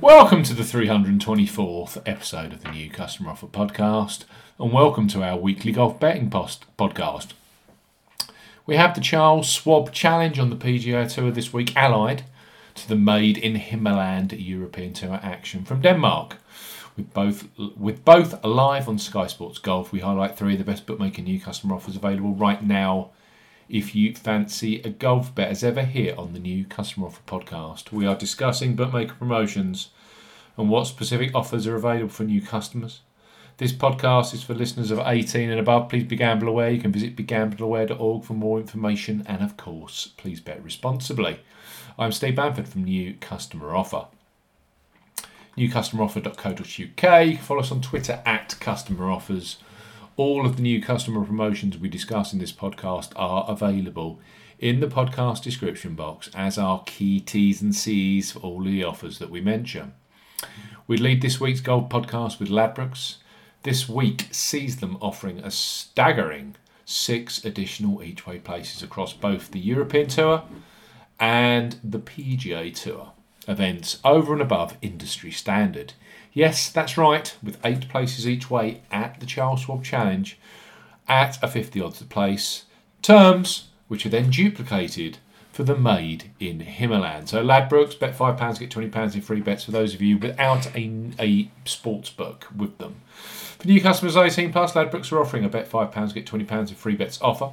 Welcome to the 324th episode of the New Customer Offer Podcast, and welcome to our weekly golf betting post- podcast. We have the Charles Schwab Challenge on the PGA Tour this week, allied to the Made in Himmerland European Tour action from Denmark. With both with both live on Sky Sports Golf, we highlight three of the best bookmaker new customer offers available right now if you fancy a golf bet as ever here on the new Customer Offer podcast. We are discussing bookmaker promotions and what specific offers are available for new customers. This podcast is for listeners of 18 and above. Please be gamble aware. You can visit begambleaware.org for more information and, of course, please bet responsibly. I'm Steve Bamford from New Customer Offer. NewCustomeroffer.co.uk. Follow us on Twitter at Customer Offers all of the new customer promotions we discuss in this podcast are available in the podcast description box as are key T's and C's for all the offers that we mention. We lead this week's Gold podcast with Ladbrokes. This week sees them offering a staggering six additional each way places across both the European Tour and the PGA Tour events over and above industry standard. Yes, that's right, with eight places each way at the Charles Schwab Challenge at a 50 odds to place. Terms which are then duplicated for the Made in Himmerland. So Ladbrokes, bet £5, get £20 in free bets for those of you without a, a sports book with them. For new customers 18 plus, Ladbrokes are offering a bet £5, get £20 in free bets offer.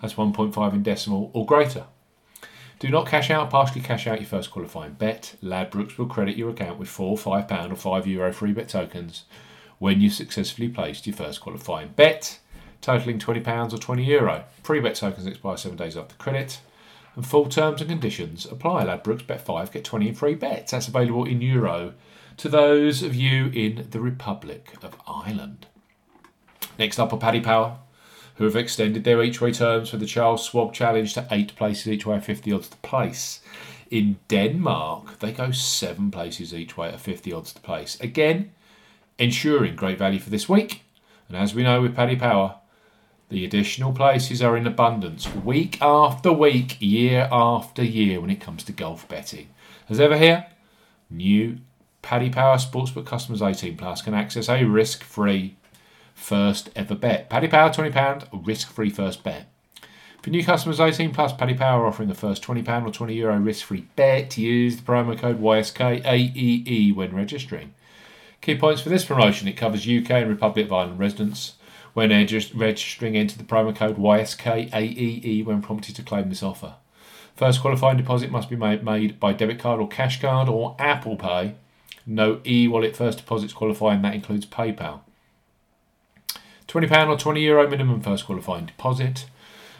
That's 1.5 in decimal or greater. Do not cash out, partially cash out your first qualifying bet. Ladbrokes will credit your account with four £5 or €5 Euro free bet tokens when you successfully placed your first qualifying bet, totaling £20 or €20. Euro. Free bet tokens expire seven days after credit. And full terms and conditions apply. Ladbrokes bet 5, get 20 in free bets. That's available in Euro to those of you in the Republic of Ireland. Next up are Paddy Power who have extended their each way terms for the Charles Schwab Challenge to eight places each way at 50 odds to place. In Denmark, they go seven places each way at 50 odds to place. Again, ensuring great value for this week. And as we know with Paddy Power, the additional places are in abundance week after week, year after year when it comes to golf betting. As ever here, new Paddy Power Sportsbook customers 18 plus can access a risk free first ever bet. Paddy Power £20, risk free first bet. For new customers 18 plus, Paddy Power offering the first £20 or €20 Euro risk free bet. Use the promo code YSKAEE when registering. Key points for this promotion it covers UK and Republic of Ireland residents. When registering, enter the promo code YSKAEE when prompted to claim this offer. First qualifying deposit must be made, made by debit card or cash card or Apple Pay. No e wallet first deposits qualifying, that includes PayPal. £20 or €20 Euro minimum first qualifying deposit.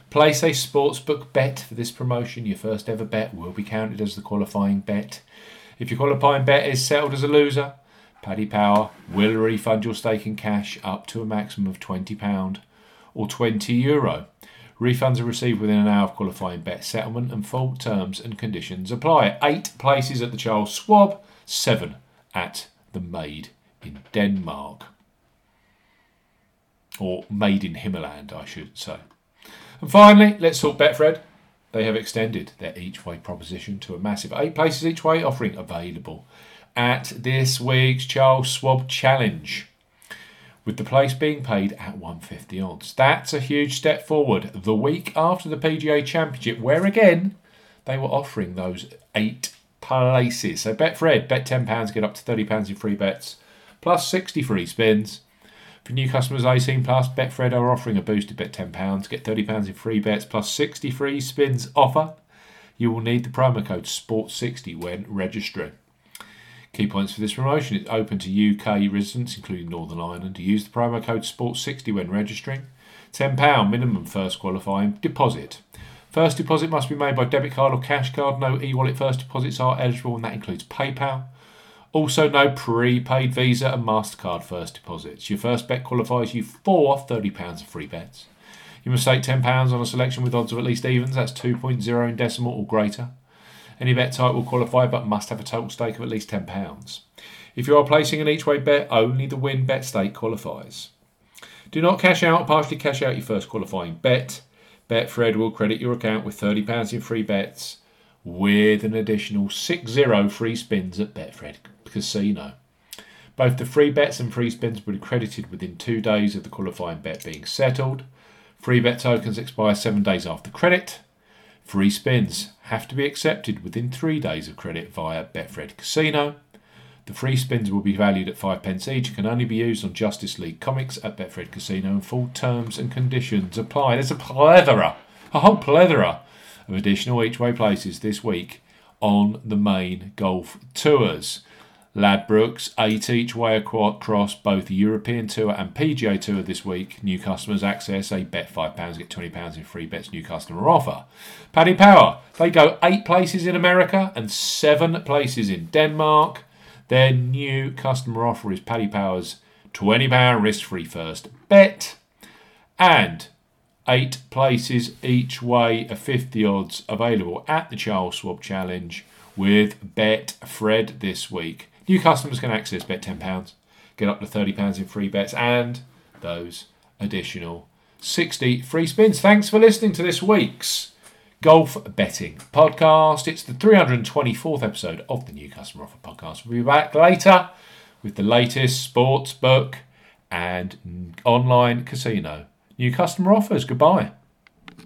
Place a sportsbook bet for this promotion. Your first ever bet will be counted as the qualifying bet. If your qualifying bet is settled as a loser, Paddy Power will refund your stake in cash up to a maximum of £20 or €20. Euro. Refunds are received within an hour of qualifying bet settlement and full terms and conditions apply. Eight places at the Charles Schwab, seven at the Made in Denmark or made in Himmerland, I should say. And finally, let's talk Betfred. They have extended their each way proposition to a massive eight places each way offering available at this week's Charles Schwab Challenge, with the place being paid at 150 odds. That's a huge step forward. The week after the PGA Championship, where again they were offering those eight places. So Betfred, bet £10, get up to £30 in free bets, plus 60 free spins. For new customers 18 plus, Betfred are offering a boosted bet £10. Get £30 in free bets plus 60 free spins offer. You will need the promo code SPORT60 when registering. Key points for this promotion it's open to UK residents, including Northern Ireland. Use the promo code SPORT60 when registering. £10 minimum first qualifying deposit. First deposit must be made by debit card or cash card. No e wallet first deposits are eligible, and that includes PayPal. Also, no prepaid Visa and MasterCard first deposits. Your first bet qualifies you for £30 of free bets. You must stake £10 on a selection with odds of at least evens, that's 2.0 in decimal or greater. Any bet type will qualify but must have a total stake of at least £10. If you are placing an each way bet, only the win bet stake qualifies. Do not cash out, partially cash out your first qualifying bet. Betfred will credit your account with £30 in free bets with an additional 6 free spins at Betfred Casino. Both the free bets and free spins will be credited within two days of the qualifying bet being settled. Free bet tokens expire seven days after credit. Free spins have to be accepted within three days of credit via Betfred Casino. The free spins will be valued at five pence each and can only be used on Justice League comics at Betfred Casino and full terms and conditions apply. There's a plethora, a whole plethora of additional each way places this week on the main golf tours. Ladbrokes, eight each way across both European Tour and PGA Tour this week. New customers access a bet £5, get £20 in free bets new customer offer. Paddy Power, they go eight places in America and seven places in Denmark. Their new customer offer is Paddy Power's £20 risk free first bet and eight places each way of 50 odds available at the Charles Schwab Challenge with Betfred this week. New customers can access bet £10, get up to £30 in free bets, and those additional 60 free spins. Thanks for listening to this week's Golf Betting Podcast. It's the 324th episode of the New Customer Offer Podcast. We'll be back later with the latest sports book and online casino new customer offers. Goodbye.